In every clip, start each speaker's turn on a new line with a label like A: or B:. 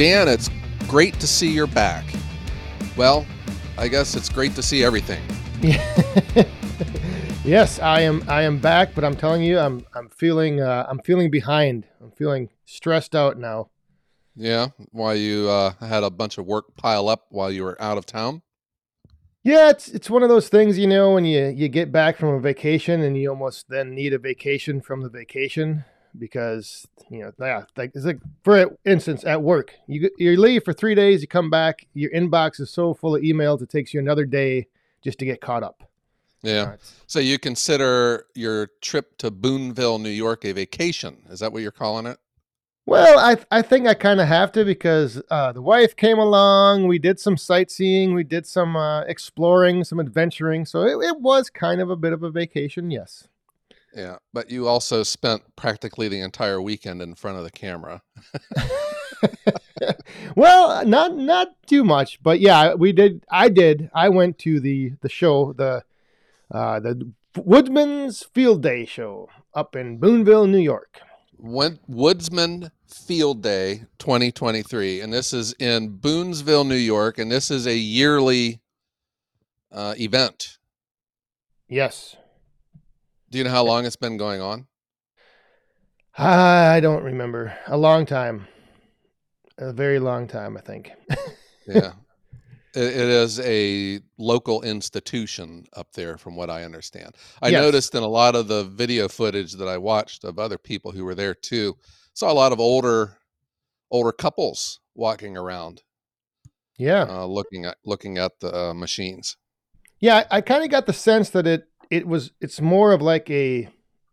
A: Dan, it's great to see you're back. Well, I guess it's great to see everything.
B: yes, I am. I am back, but I'm telling you, I'm. I'm feeling. Uh, I'm feeling behind. I'm feeling stressed out now.
A: Yeah, why you uh, had a bunch of work pile up while you were out of town?
B: Yeah, it's it's one of those things, you know, when you you get back from a vacation and you almost then need a vacation from the vacation because you know, yeah, like it's like for instance at work, you you leave for three days, you come back, your inbox is so full of emails, it takes you another day just to get caught up.
A: Yeah. So you consider your trip to Boonville, New York, a vacation? Is that what you're calling it?
B: Well, I I think I kind of have to because uh, the wife came along. We did some sightseeing. We did some uh, exploring, some adventuring. So it, it was kind of a bit of a vacation, yes.
A: Yeah, but you also spent practically the entire weekend in front of the camera.
B: well, not not too much, but yeah, we did. I did. I went to the the show, the uh, the Woodsmen's Field Day show up in Boonville, New York.
A: Went Woodsman Field Day 2023, and this is in Boonsville, New York, and this is a yearly uh, event.
B: Yes.
A: Do you know how long it's been going on?
B: I don't remember. A long time. A very long time, I think.
A: yeah. It, it is a local institution up there, from what I understand. I yes. noticed in a lot of the video footage that I watched of other people who were there too, saw a lot of older, older couples walking around.
B: Yeah,
A: uh, looking at looking at the uh, machines.
B: Yeah, I, I kind of got the sense that it it was it's more of like a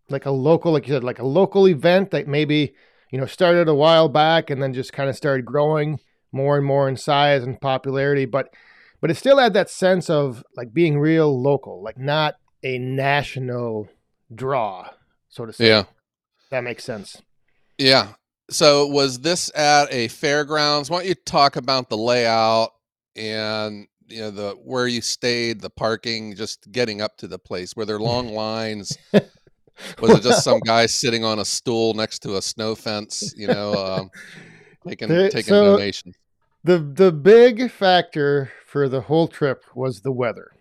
B: like a local, like you said, like a local event that maybe you know started a while back and then just kind of started growing more and more in size and popularity, but but it still had that sense of like being real local, like not a national draw, so to say.
A: Yeah.
B: That makes sense.
A: Yeah. So was this at a fairgrounds? Why don't you talk about the layout and you know the where you stayed, the parking, just getting up to the place? Were there long lines? Was it just some guy sitting on a stool next to a snow fence? You know, um, taking the, taking so donations.
B: The the big factor for the whole trip was the weather,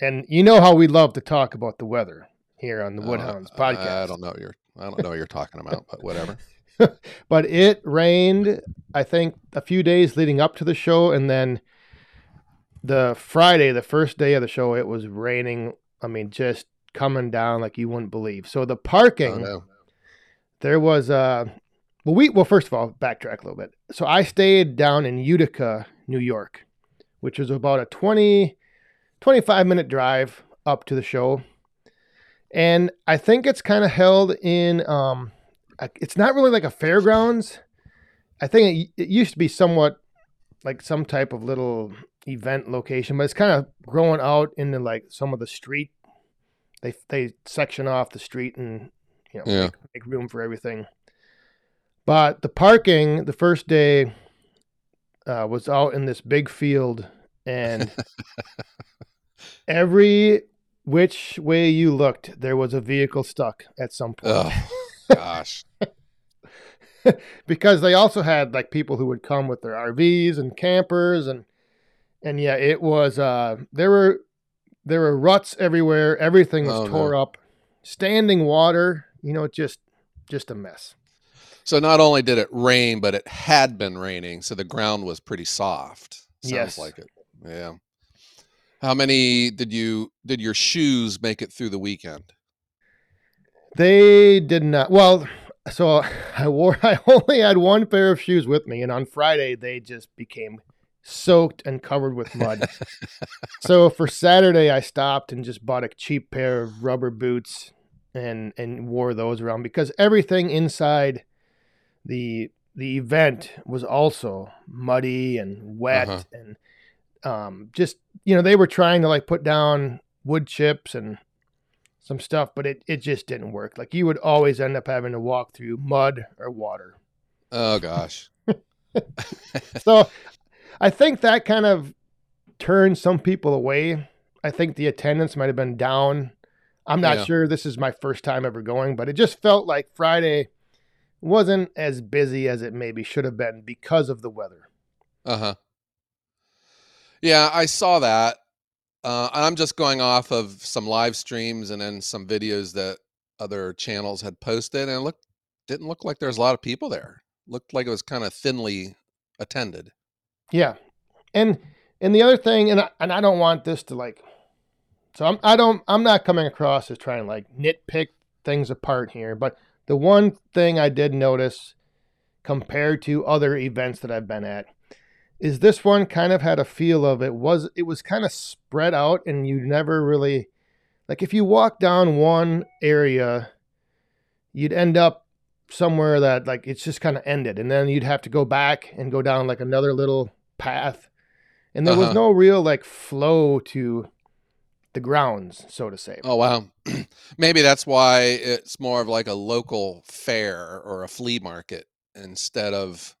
B: and you know how we love to talk about the weather here on the uh, Woodhounds uh, podcast.
A: I don't know you're I don't know what you're talking about, but whatever.
B: but it rained, I think, a few days leading up to the show, and then the Friday, the first day of the show, it was raining. I mean, just coming down like you wouldn't believe. So the parking, oh, no. there was uh well we well first of all backtrack a little bit. So I stayed down in Utica, New York, which was about a 20 25 minute drive up to the show. And I think it's kind of held in um it's not really like a fairgrounds. I think it, it used to be somewhat like some type of little event location, but it's kind of growing out into like some of the street. They they section off the street and you know yeah. make, make room for everything. But the parking the first day uh, was out in this big field, and every which way you looked, there was a vehicle stuck at some point.
A: Oh, gosh.
B: because they also had like people who would come with their RVs and campers and and yeah, it was uh there were there were ruts everywhere, everything was oh, tore no. up. Standing water, you know, just just a mess.
A: So not only did it rain, but it had been raining, so the ground was pretty soft. Sounds
B: yes.
A: like it. Yeah. How many did you did your shoes make it through the weekend?
B: They did not. Well, so I wore I only had one pair of shoes with me and on Friday they just became soaked and covered with mud. so for Saturday I stopped and just bought a cheap pair of rubber boots and and wore those around because everything inside the the event was also muddy and wet uh-huh. and um, just you know they were trying to like put down wood chips and some stuff, but it, it just didn't work. Like you would always end up having to walk through mud or water.
A: Oh gosh.
B: so I think that kind of turned some people away. I think the attendance might have been down. I'm not yeah. sure. This is my first time ever going, but it just felt like Friday wasn't as busy as it maybe should have been because of the weather.
A: Uh huh. Yeah, I saw that. Uh, I'm just going off of some live streams and then some videos that other channels had posted, and it looked didn't look like there's a lot of people there. Looked like it was kind of thinly attended.
B: Yeah, and and the other thing, and I, and I don't want this to like, so I'm I don't I'm not coming across as trying to like nitpick things apart here, but the one thing I did notice compared to other events that I've been at is this one kind of had a feel of it was it was kind of spread out and you never really like if you walk down one area you'd end up somewhere that like it's just kind of ended and then you'd have to go back and go down like another little path and there uh-huh. was no real like flow to the grounds so to say.
A: Oh wow. Maybe that's why it's more of like a local fair or a flea market instead of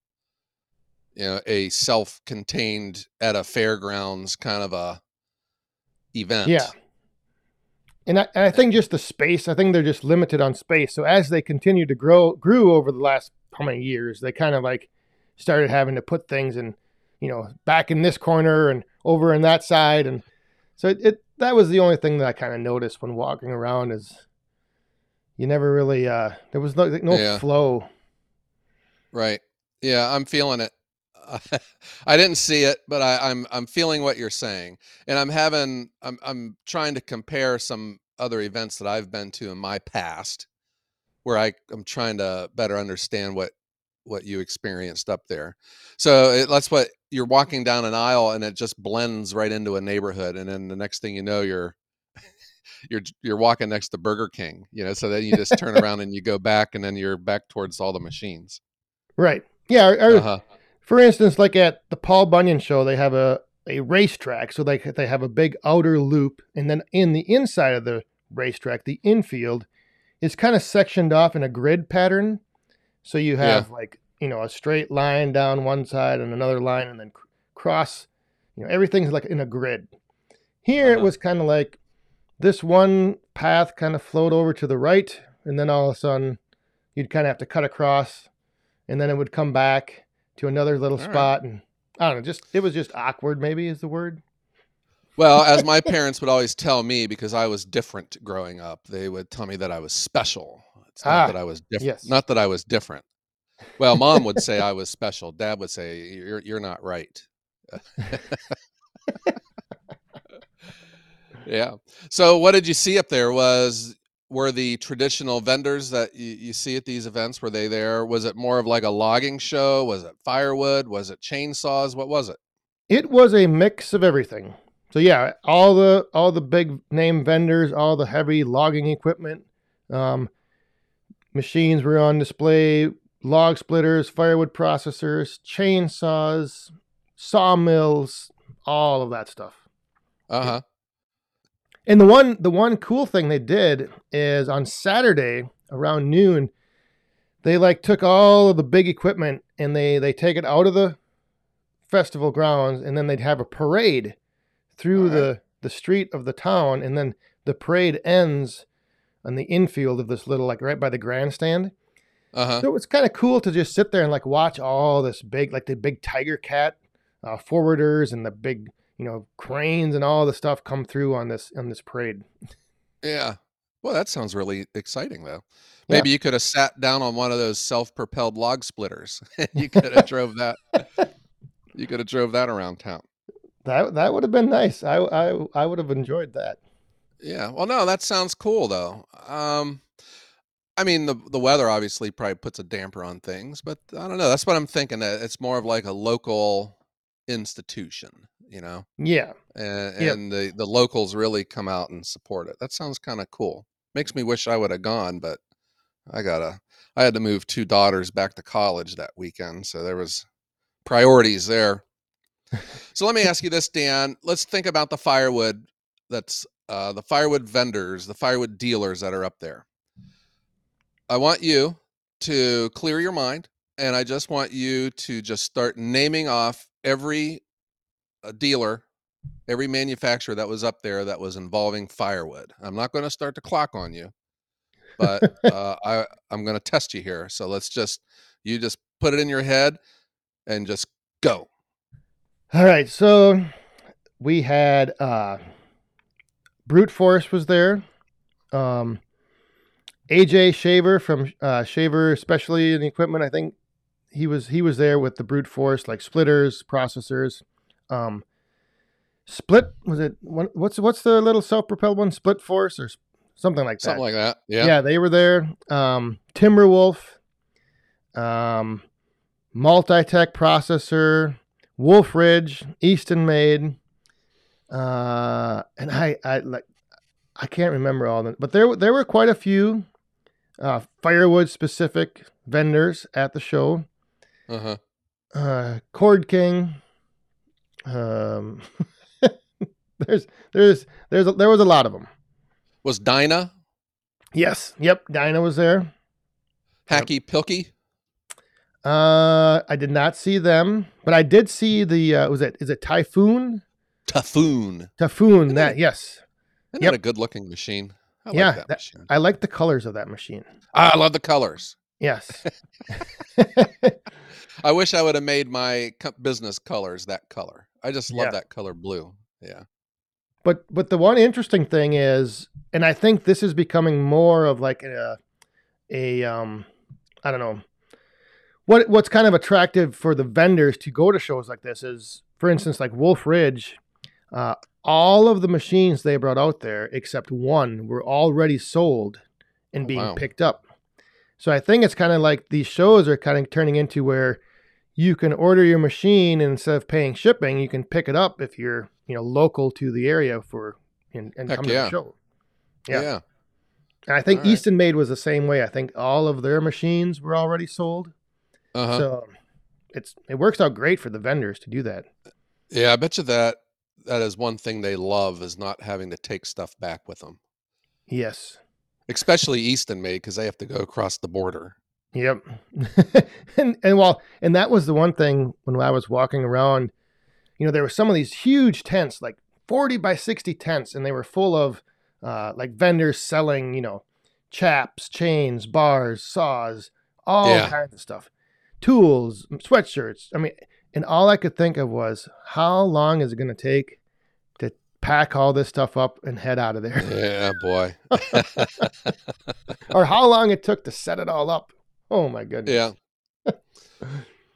A: you know a self-contained at a fairgrounds kind of a event.
B: Yeah and I, and I think just the space i think they're just limited on space. So as they continue to grow grew over the last how many years they kind of like started having to put things in you know back in this corner and over in that side. And so it, it that was the only thing that i kind of noticed when walking around is you never really uh there was no no yeah. flow.
A: Right. Yeah i'm feeling it I didn't see it, but I, I'm I'm feeling what you're saying, and I'm having I'm I'm trying to compare some other events that I've been to in my past, where I I'm trying to better understand what what you experienced up there. So it, that's what you're walking down an aisle and it just blends right into a neighborhood, and then the next thing you know, you're you're you're walking next to Burger King, you know. So then you just turn around and you go back, and then you're back towards all the machines.
B: Right. Yeah. Or, uh-huh for instance, like at the Paul Bunyan show, they have a, a racetrack. So they, they have a big outer loop. And then in the inside of the racetrack, the infield is kind of sectioned off in a grid pattern. So you have yeah. like, you know, a straight line down one side and another line and then cross, you know, everything's like in a grid. Here uh-huh. it was kind of like this one path kind of flowed over to the right. And then all of a sudden you'd kind of have to cut across and then it would come back to another little All spot, right. and I don't know, just it was just awkward. Maybe is the word.
A: Well, as my parents would always tell me, because I was different growing up, they would tell me that I was special. It's not ah, that I was different. Yes. Not that I was different. Well, mom would say I was special. Dad would say you're you're not right. yeah. So what did you see up there? Was were the traditional vendors that you, you, see at these events? Were they there? Was it more of like a logging show? Was it firewood? Was it chainsaws? What was it?
B: It was a mix of everything. So yeah all the all the big name vendors all the heavy logging equipment um, machines were on display log splitters firewood processors chainsaws sawmills all of that stuff.
A: Uh-huh
B: and the one the one cool thing they did is on Saturday around noon, they like took all of the big equipment and they they take it out of the festival grounds and then they'd have a parade through right. the the street of the town and then the parade ends on the infield of this little like right by the grandstand. Uh-huh. So it's kind of cool to just sit there and like watch all this big like the big Tigercat uh, forwarders and the big you know cranes and all the stuff come through on this on this parade.
A: Yeah. Well, that sounds really exciting though. Maybe yeah. you could have sat down on one of those self-propelled log splitters. you could have drove that. You could have drove that around town.
B: That that would have been nice. I I I would have enjoyed that.
A: Yeah. Well, no, that sounds cool though. Um, I mean, the the weather obviously probably puts a damper on things, but I don't know. That's what I'm thinking. That it's more of like a local institution you know?
B: Yeah.
A: And, yep. and the the locals really come out and support it. That sounds kind of cool. Makes me wish i would have gone but i gotta i had to move two daughters back to college that weekend so there was priorities there. So let me ask you this dan. Let's think about the firewood that's uh, the firewood vendors the firewood dealers that are up there. I want you to clear your mind and i just want you to just start naming off every a dealer, every manufacturer that was up there that was involving firewood. I'm not going to start the clock on you, but uh, I I'm going to test you here. So let's just you just put it in your head and just go.
B: All right, so we had uh, Brute Force was there. Um, AJ Shaver from uh, Shaver Specialty and Equipment. I think he was he was there with the Brute Force, like splitters, processors. Um, Split was it? what- What's what's the little self-propelled one? Split Force or something like that.
A: Something like that. Yeah.
B: Yeah, they were there. Um, Timberwolf, um, Multitek Processor, Wolfe Ridge, Easton Made, uh, and I, I like, I can't remember all of them, but there, there were quite a few uh, firewood specific vendors at the show.
A: Uh-huh.
B: Uh, Cord King. Um, there's, there's, there's, a, there was a lot of them.
A: Was Dyna
B: Yes. Yep. Dyna was there.
A: Hakki Pilke?
B: Uh, I did not see them, but I did see the. Uh, was it? Is it Tajfun?
A: Tajfun.
B: Tajfun. That yes.
A: Isn't
B: Yep.
A: that a good looking machine? I
B: Yeah,
A: like that,
B: that-
A: machine.
B: I like the colors of that machine.
A: I love the colors.
B: Yes.
A: I wish I would have made my business colors that color. I just love
B: Yeah.
A: that color blue. Yeah.
B: but but the one interesting thing is, and I think this is becoming more of like a a um I don't know what what's kind of attractive for the vendors to go to shows like this is, for instance, like Wolfe Ridge. Uh, all of the machines they brought out there, except one, were already sold and
A: Oh,
B: being
A: wow.
B: picked up. So I think it's kind of like these shows are kind of turning into where you can order your machine and instead of paying shipping, you can pick it up if you're you know local to the area for and, and
A: Heck
B: come to the show.
A: Yeah.
B: Yeah. And I think
A: right.
B: Easton Made was the same way. I think all of their machines were already sold.
A: Uh-huh.
B: So it's it works out great for the vendors to do that.
A: yeah, I bet you that that is one thing they love is not having to take stuff back with them.
B: Yes.
A: Especially Easton made because they have to go across the border.
B: Yep. and and well, and that was the one thing when I was walking around, you know, there were some of these huge tents, like 40 by 60 tents, and they were full of uh, like vendors selling, you know, chaps, chains, bars, saws, all
A: Yeah.
B: kinds of stuff. Tools, sweatshirts. I mean, and all I could think of was how long is it going to take pack all this stuff up and head out of there?
A: Yeah, boy.
B: or how long it took to set it all up. Oh my goodness.
A: Yeah.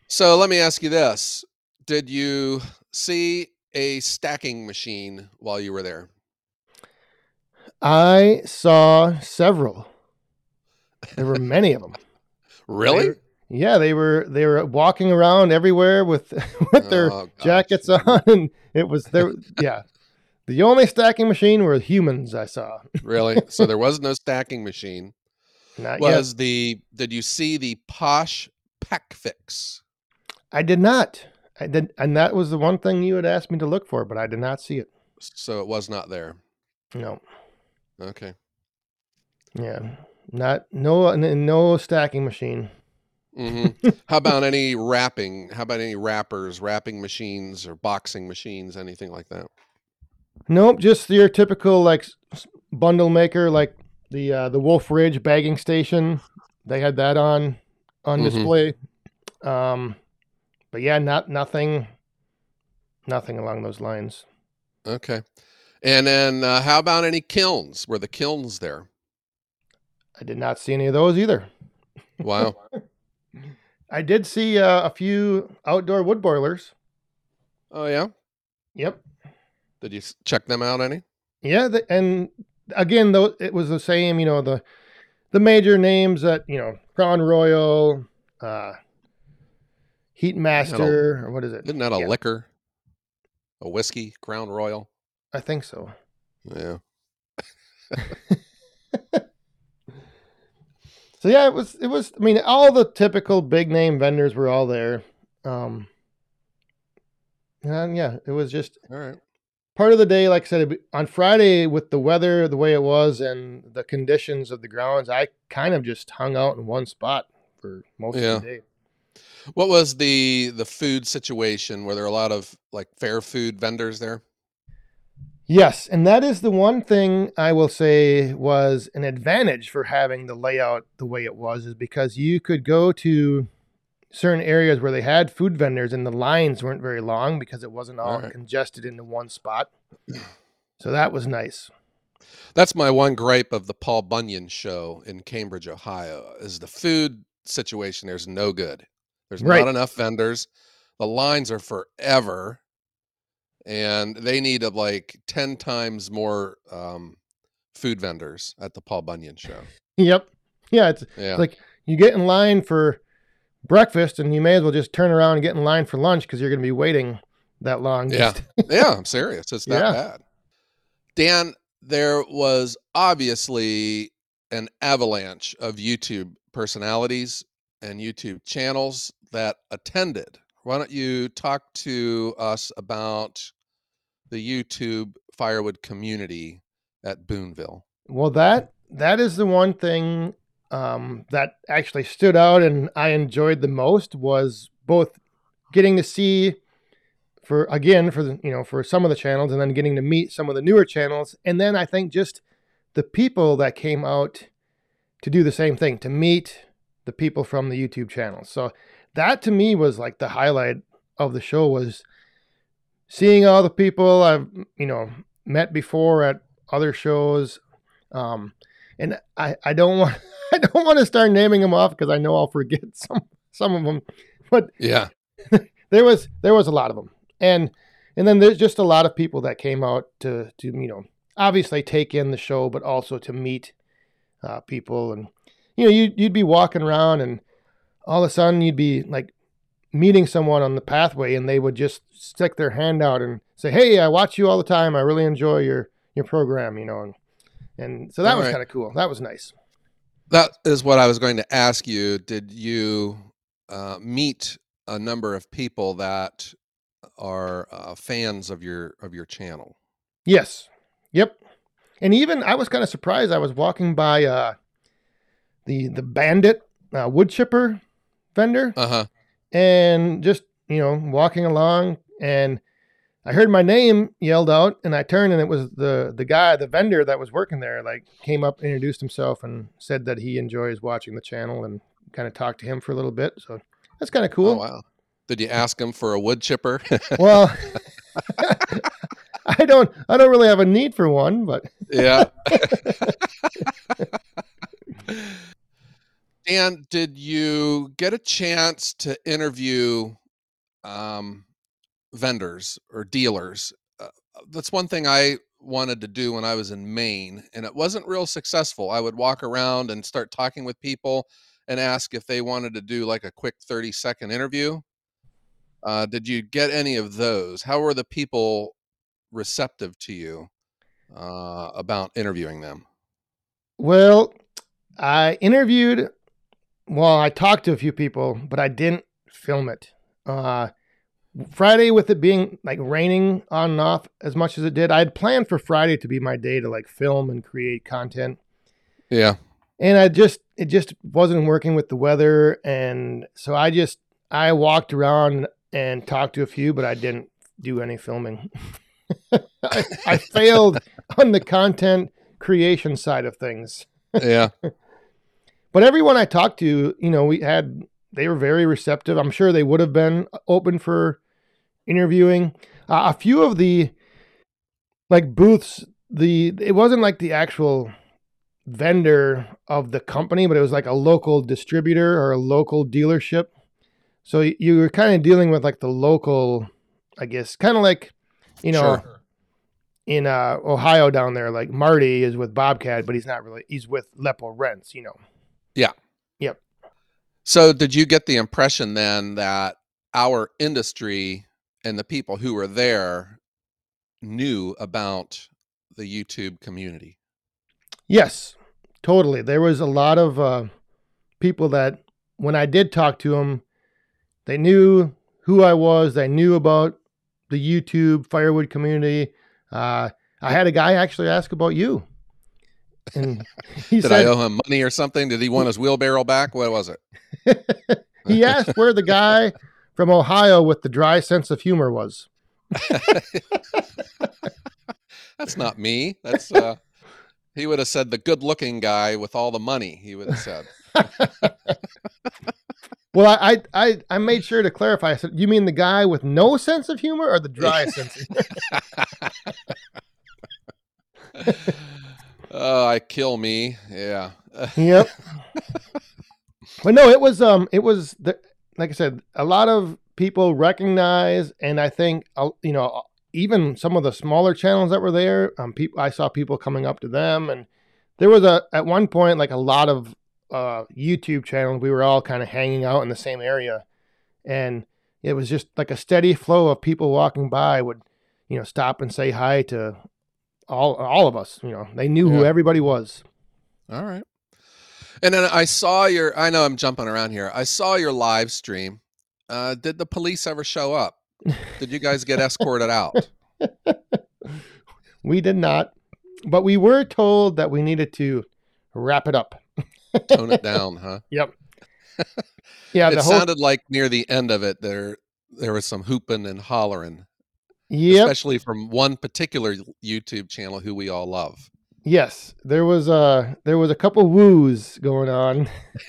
A: so let me ask you this. Did you see a stacking machine while you were there?
B: I saw several. There were many of them.
A: Really?
B: They yeah, they were they were walking around everywhere with with their
A: Oh,
B: jackets on, and it was there. Yeah, the only stacking machine were humans I saw.
A: Really? So there was no stacking machine.
B: Not yet.
A: Was the did you see the posh pack fix?
B: I did not. I did, and that was the one thing you had asked me to look for, but I did not see it.
A: So it was not there.
B: No.
A: Okay.
B: Yeah. Not no no stacking machine.
A: hmm How about any wrapping? How about any wrappers, wrapping machines, or boxing machines, anything like that?
B: Nope, just your typical like bundle maker, like the uh, the Wolfe Ridge bagging station. They had that on on
A: Mhm.
B: display. Um, but yeah, not nothing, nothing along those lines.
A: Okay. And then uh, how about any kilns? Were the kilns there?
B: I did not see any of those either.
A: Wow.
B: I did see uh, a few outdoor wood boilers.
A: oh yeah.
B: Yep.
A: Did you check them out any?
B: Yeah, the, and again, though, it was the same. You know the the major names that you know Crown Royal, uh, Heat Master, or what is it?
A: Isn't that a
B: Yeah.
A: liquor? A whiskey, Crown Royal?
B: I think so.
A: Yeah.
B: So yeah, it was it was. I mean, all the typical big name vendors were all there. Um, and yeah, it was just
A: All right.
B: Part of the day. Like I said, on Friday with the weather the way it was and the conditions of the grounds, I kind of just hung out in one spot for most
A: Yeah.
B: of the day.
A: What was the the food situation? Were there a lot of like fair food vendors there?
B: Yes, and that is the one thing I will say was an advantage for having the layout the way it was, is because you could go to certain areas where they had food vendors and the lines weren't very long because it wasn't all
A: Right.
B: congested into one spot. So that was nice.
A: That's my one gripe of the Paul Bunyan show in Cambridge, Ohio, is the food situation there's no good. There's
B: Right.
A: not enough vendors. The lines are forever. And they need uh, like 10 times more um, food vendors at the Paul Bunyan show.
B: Yep. Yeah, it's
A: Yeah.
B: like you get in line for breakfast and you may as well just turn around and get in line for lunch because you're going to be waiting that long.
A: Yeah. yeah, I'm serious. It's that
B: Yeah.
A: bad. Dan, there was obviously an avalanche of YouTube personalities and YouTube channels that attended. Why don't you talk to us about the YouTube firewood community at Boonville?
B: Well, that that is the one thing um, that actually stood out and I enjoyed the most was both getting to see for again for the you know for some of the channels and then getting to meet some of the newer channels and then I think just the people that came out to do the same thing to meet the people from the YouTube channels. So that to me was like the highlight of the show was seeing all the people I've you know met before at other shows um, and I, I don't want I don't want to start naming them off because I know I'll forget some some of them. But
A: Yeah.
B: there was there was a lot of them, and and then there's just a lot of people that came out to to you know obviously take in the show, but also to meet uh, people, and you know you you'd be walking around, and all of a sudden you'd be like meeting someone on the pathway, and they would just stick their hand out and say, "Hey, I watch you all the time. I really enjoy your your program," you know, and and so that was
A: Alright.
B: kind of cool. That was nice.
A: That is what I was going to ask you. Did you uh, meet a number of people that are uh, fans of your of your channel?
B: Yes. Yep. And even I was kind of surprised. I was walking by uh, the the Bandit uh, wood chipper vendor,
A: Uh huh.
B: and just you know walking along, and I heard my name yelled out, and I turned, and it was the the guy, the vendor that was working there. Like came up, introduced himself, and said that he enjoys watching the channel, and kind of talked to him for a little bit. So that's kind of cool.
A: Oh wow. Did you ask him for a wood chipper?
B: Well. I don't. I don't really have a need for one, but
A: yeah. Dan, did you get a chance to interview um, vendors or dealers? Uh, that's one thing I wanted to do when I was in Maine, and it wasn't real successful. I would walk around and start talking with people and ask if they wanted to do like a quick 30 second interview. Uh, did you get any of those? How were the people receptive to you uh, about interviewing them?
B: Well, I interviewed, well, I talked to a few people, but I didn't film it. Uh, Friday, with it being like raining on and off as much as it did, I had planned for Friday to be my day to like film and create content.
A: Yeah.
B: And I just, it just wasn't working with the weather. And so I just, I walked around and talked to a few, but I didn't do any filming. I, I failed on the content creation side of things.
A: Yeah.
B: But everyone I talked to, you know, we had they were very receptive. I'm sure they would have been open for interviewing. Uh, a few of the like booths, the it wasn't like the actual vendor of the company, but it was like a local distributor or a local dealership. So you were kind of dealing with like the local, I guess, kind of like, you know,
A: Sure.
B: in uh, Ohio down there, like Marty is with Bobcat, but he's not really. He's with Leppo Rents, you know.
A: So, did you get the impression then that our industry and the people who were there knew about the YouTube community?
B: Yes, totally. There was a lot of uh, people that, when I did talk to them, they knew who I was. They knew about the YouTube firewood community. Uh, I had a guy actually ask about you, and he
A: Did I owe him money or something? Did he want his wheelbarrow back? What was it?
B: he asked where the guy from Ohio with the dry sense of humor was.
A: That's not me. That's uh he would have said the good looking guy with all the money, he would have said.
B: Well, I, I I I made sure to clarify. I said, "You mean the guy with no sense of humor or the dry sense of humor?"
A: Oh, I kill me. Yeah.
B: yep. but no, it was um, it was the, like I said, a lot of people recognize, and I think uh, you know, even some of the smaller channels that were there, um, people I saw people coming up to them, and there was a at one point like a lot of uh, YouTube channels. We were all kind of hanging out in the same area, and it was just like a steady flow of people walking by would, you know, stop and say hi to all all of us. You know, they knew who everybody was.
A: All right. And then I saw your. I know I'm jumping around here. I saw your live stream. Uh, did the police ever show up? Did you guys get escorted out?
B: We did not, but we were told that we needed to wrap it up.
A: Tone it down, huh?
B: Yep. Yeah,
A: it
B: whole
A: sounded like near the end of it there there was some hooping and hollering,
B: yep.
A: especially from one particular YouTube channel who we all love.
B: Yes, there was a there was a couple woos going on,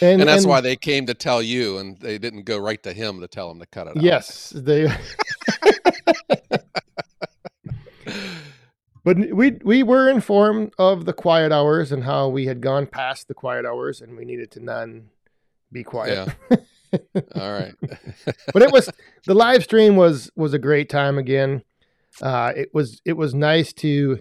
A: And, that's why they came to tell you, and they didn't go right to him to tell him to cut it out.
B: Yes, they. but we we were informed of the quiet hours and how we had gone past the quiet hours and we needed to none be quiet.
A: All right.
B: but it was the live stream was was a great time again. Uh, it was it was nice to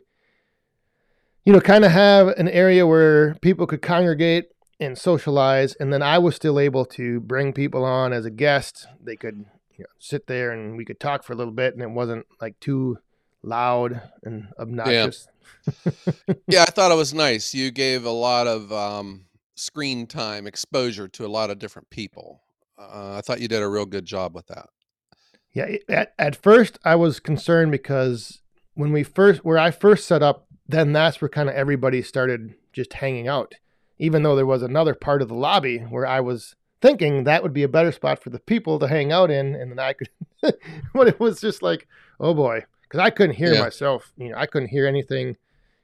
B: you know kind of have an area where people could congregate and socialize, and then I was still able to bring people on as a guest. They could you know, sit there and we could talk for a little bit, and it wasn't like too loud and obnoxious.
A: yeah, I thought it was nice. You gave a lot of um, screen time exposure to a lot of different people. Uh, I thought you did a real good job with that.
B: Yeah, at, at first I was concerned because when we first where I first set up, then that's where kind of everybody started just hanging out. Even though there was another part of the lobby where I was thinking that would be a better spot for the people to hang out in, and then I could, but it was just like, oh boy, because I couldn't hear
A: Yeah.
B: myself. You know, I couldn't hear anything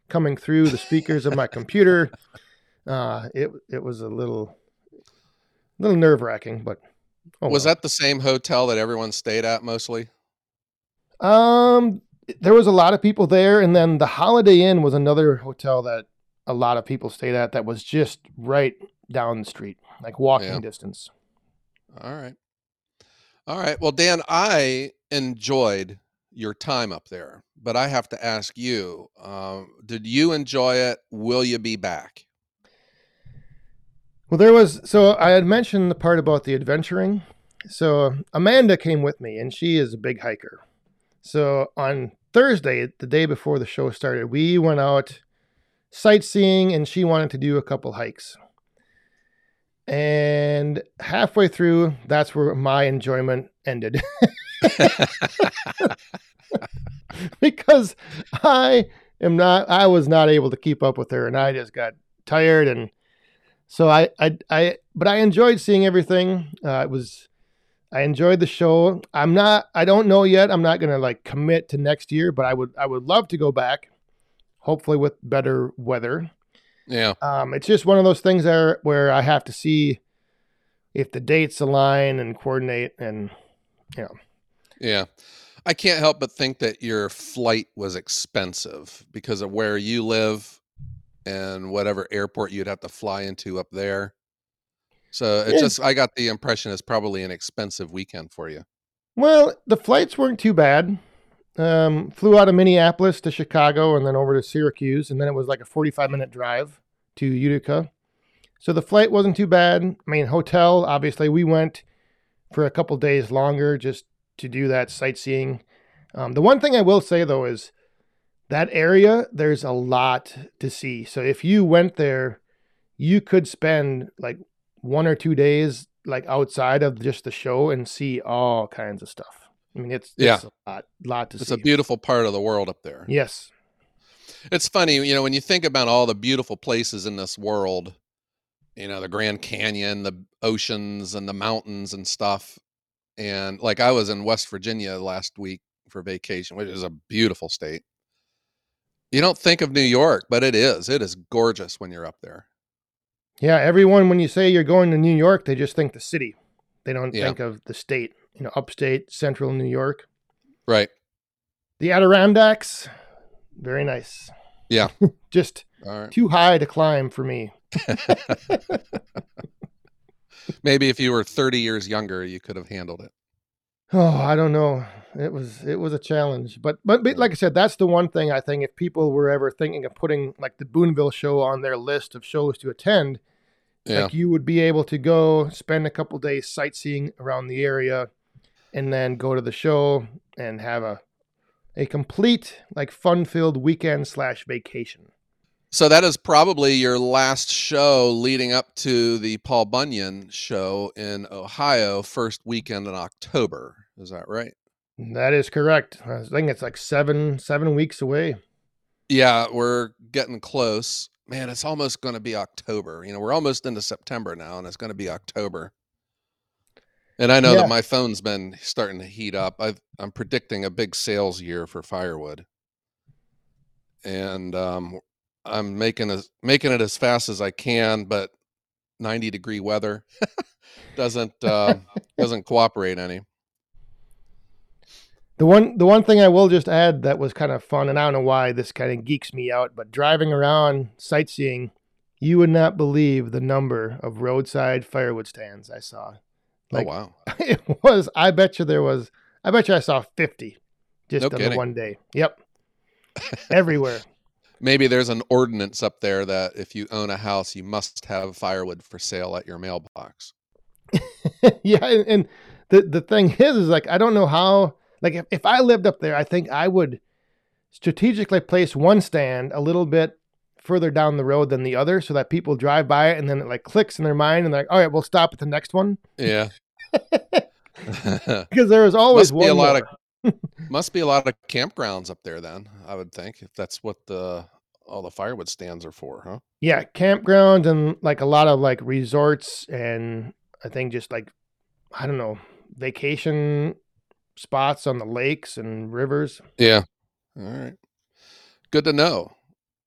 B: coming through the speakers of my computer. Uh, it it was a little, little nerve wracking, but oh
A: was
B: well.
A: that the same hotel that everyone stayed at mostly?
B: Um, there was a lot of people there, and then the Holiday Inn was another hotel that a lot of people stayed at. That was just right down the street, like walking
A: Yeah.
B: distance.
A: All right. All right. Well, Dan, I enjoyed your time up there, but I have to ask you um, did you enjoy it? Will you be back?
B: Well, there was so I had mentioned the part about the adventuring. So Amanda came with me, and she is a big hiker. So on Thursday, the day before the show started, we went out sightseeing, and she wanted to do a couple hikes. And halfway through, that's where my enjoyment ended. because I am not I was not able to keep up with her and I just got tired and so I I I but I enjoyed seeing everything. Uh, it was I enjoyed the show. I'm not I don't know yet. I'm not going to like commit to next year, but I would I would love to go back hopefully with better weather.
A: Yeah.
B: Um, it's just one of those things there where I have to see if the dates align and coordinate and
A: yeah. Yeah. I can't help but think that your flight was expensive because of where you live and whatever airport you'd have to fly into up there. So it
B: Yeah.
A: just, I got the impression it's probably an expensive weekend for you.
B: Well, the flights weren't too bad. Um, flew out of Minneapolis to Chicago and then over to Syracuse, and then it was like a 45 minute drive to Utica. So the flight wasn't too bad. I mean, hotel, obviously, we went for a couple days longer just to do that sightseeing. Um, the one thing I will say though is that area, there's a lot to see. So if you went there, you could spend like one or two days like outside of just the show and see all kinds of stuff. I mean, it's,
A: Yeah.
B: it's a lot, lot to
A: It's
B: see.
A: It's a beautiful part of the world up there.
B: yes.
A: It's funny, you know, when you think about all the beautiful places in this world, you know, the Grand Canyon, the oceans and the mountains and stuff. And like I was in West Virginia last week for vacation, which is a beautiful state. You don't think of New York, but it is. It is gorgeous when you're up there.
B: Yeah, everyone when you say you're going to New York, they just think the city. They don't
A: Yeah.
B: think of the state. You know, upstate, central New York.
A: Right.
B: The Adirondacks, very nice.
A: Yeah.
B: just
A: right.
B: too high to climb for me.
A: Maybe if you were 30 years younger, you could have handled it.
B: Oh, I don't know. It was it was a challenge, but, but but like I said, that's the one thing I think. If people were ever thinking of putting like the Boonville show on their list of shows to attend,
A: Yeah.
B: like you would be able to go spend a couple days sightseeing around the area, and then go to the show and have a a complete like fun filled weekend slash vacation.
A: So that is probably your last show leading up to the Paul Bunyan show in Ohio, first weekend in October. Is that right?
B: That is correct. I think it's like seven seven weeks away.
A: Yeah, we're getting close. Man, it's almost going to be October. You know, we're almost into September now, and it's going to be October. And I know
B: Yeah.
A: that my phone's been starting to heat up. I've, I'm predicting a big sales year for firewood, and um, I'm making as making it as fast as I can. But 90 degree weather doesn't uh, doesn't cooperate any.
B: The one the one thing I will just add that was kind of fun, and I don't know why this kind of geeks me out, but driving around sightseeing, you would not believe the number of roadside firewood stands I saw. Like-
A: oh wow!
B: It was I bet you there was I bet you I saw fifty just
A: No
B: on one day. Yep. Everywhere.
A: Maybe there's an ordinance up there that if you own a house, you must have firewood for sale at your mailbox.
B: yeah, and, and the the thing is, is like I don't know how. Like if, if I lived up there, I think I would strategically place one stand a little bit further down the road than the other, so that people drive by it and then it like clicks in their mind and they're like, all right, we'll stop at the next one
A: Yeah.
B: because there is always
A: must be
B: one
A: a lot
B: more.
A: of must be a lot of campgrounds up there then. I would think if that's what the all the firewood stands are for, huh?
B: yeah campgrounds and like a lot of like resorts and I think just like I don't know vacation spots on the lakes and rivers.
A: Yeah. All right. Good to know.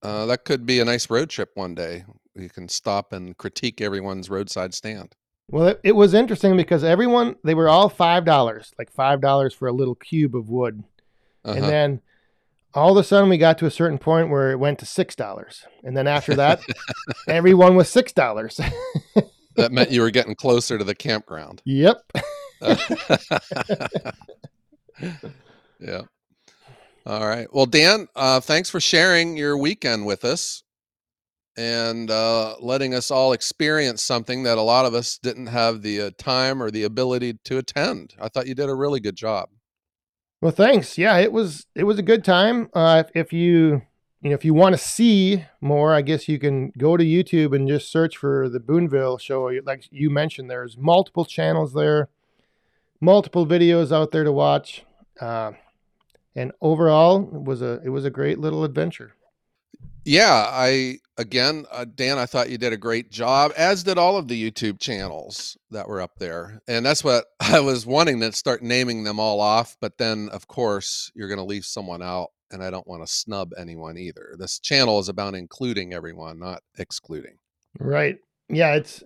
A: Uh, that could be a nice road trip one day. You can stop and critique everyone's roadside stand.
B: Well, it, it was interesting because everyone they were all five dollars, like five dollars for a little cube of wood, and
A: Uh-huh.
B: then all of a sudden we got to a certain point where it went to six dollars, and then after that, everyone was six dollars.
A: that meant you were getting closer to the campground.
B: yep.
A: yeah. All right. Well, Dan, uh, thanks for sharing your weekend with us and uh, letting us all experience something that a lot of us didn't have the uh, time or the ability to attend. I thought you did a really good job.
B: Well, thanks. Yeah, it was it was a good time. Uh, if, if you you know if you want to see more, I guess you can go to YouTube and just search for the Boonville show. Like you mentioned, there's multiple channels there, multiple videos out there to watch. Uh, and overall, it was a it was a great little adventure.
A: Yeah, I again, uh, Dan, I thought you did a great job, as did all of the YouTube channels that were up there. And that's what I was wanting to start naming them all off. But then, of course, you're going to leave someone out, and I don't want to snub anyone either. This channel is about including everyone, not excluding.
B: Right. Yeah, it's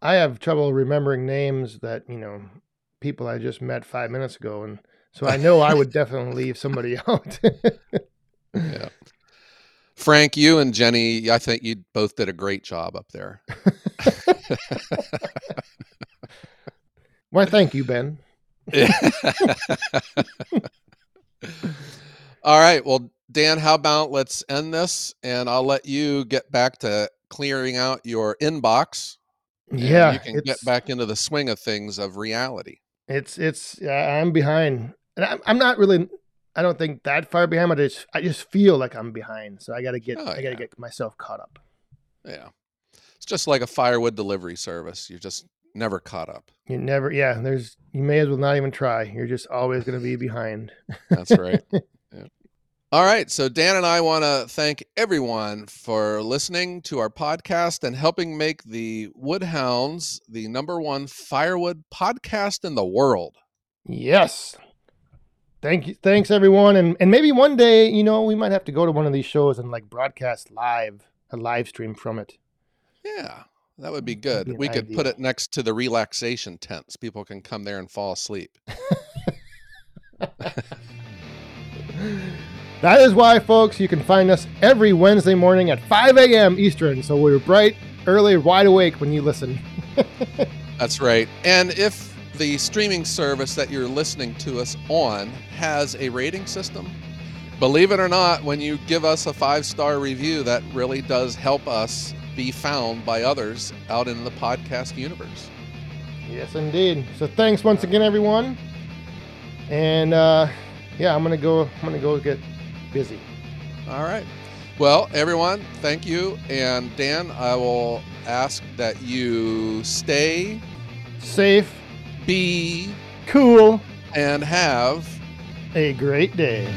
B: I have trouble remembering names that, you know, people I just met 5 minutes ago and so I know I would definitely leave somebody out.
A: Yeah. Frank, you and Jenny, I think you both did a great job up there.
B: Why thank you, Ben.
A: All right. Well, Dan, how about let's end this and I'll let you get back to clearing out your inbox.
B: Yeah,
A: You can get back into the swing of things of reality.
B: It's it's yeah, I'm behind. And I'm I'm not really I don't think that far behind, but I just I just feel like I'm behind. So I got to get
A: Oh,
B: I got to
A: yeah.
B: get myself caught up.
A: Yeah. It's just like a firewood delivery service. You're just never caught up.
B: You never yeah, there's you may as well not even try. You're just always going to be behind.
A: That's right. Yeah. All right. So, Dan and I want to thank everyone for listening to our podcast and helping make the Woodhounds the number one firewood podcast in the world.
B: Yes. Thank you. Thanks everyone. And and maybe one day, you know, we might have to go to one of these shows and like broadcast live, a live stream from it.
A: Yeah. That would be
B: mm,
A: good.
B: be
A: we could put it next to the relaxation tents. People can come there and fall asleep.
B: That is why, folks, you can find us every Wednesday morning at 5 a.m. Eastern. So we're bright, early, wide awake when you listen.
A: That's right. And if the streaming service that you're listening to us on has a rating system, believe it or not, when you give us a five star review, that really does help us be found by others out in the podcast universe.
B: Yes, indeed. So thanks once again, everyone. And uh, yeah, I'm gonna go. I'm gonna go get busy.
A: All right. Well, everyone, thank you. And Dan, I will ask that you stay,
B: Safe,
A: be,
B: cool,
A: and have
B: a great day.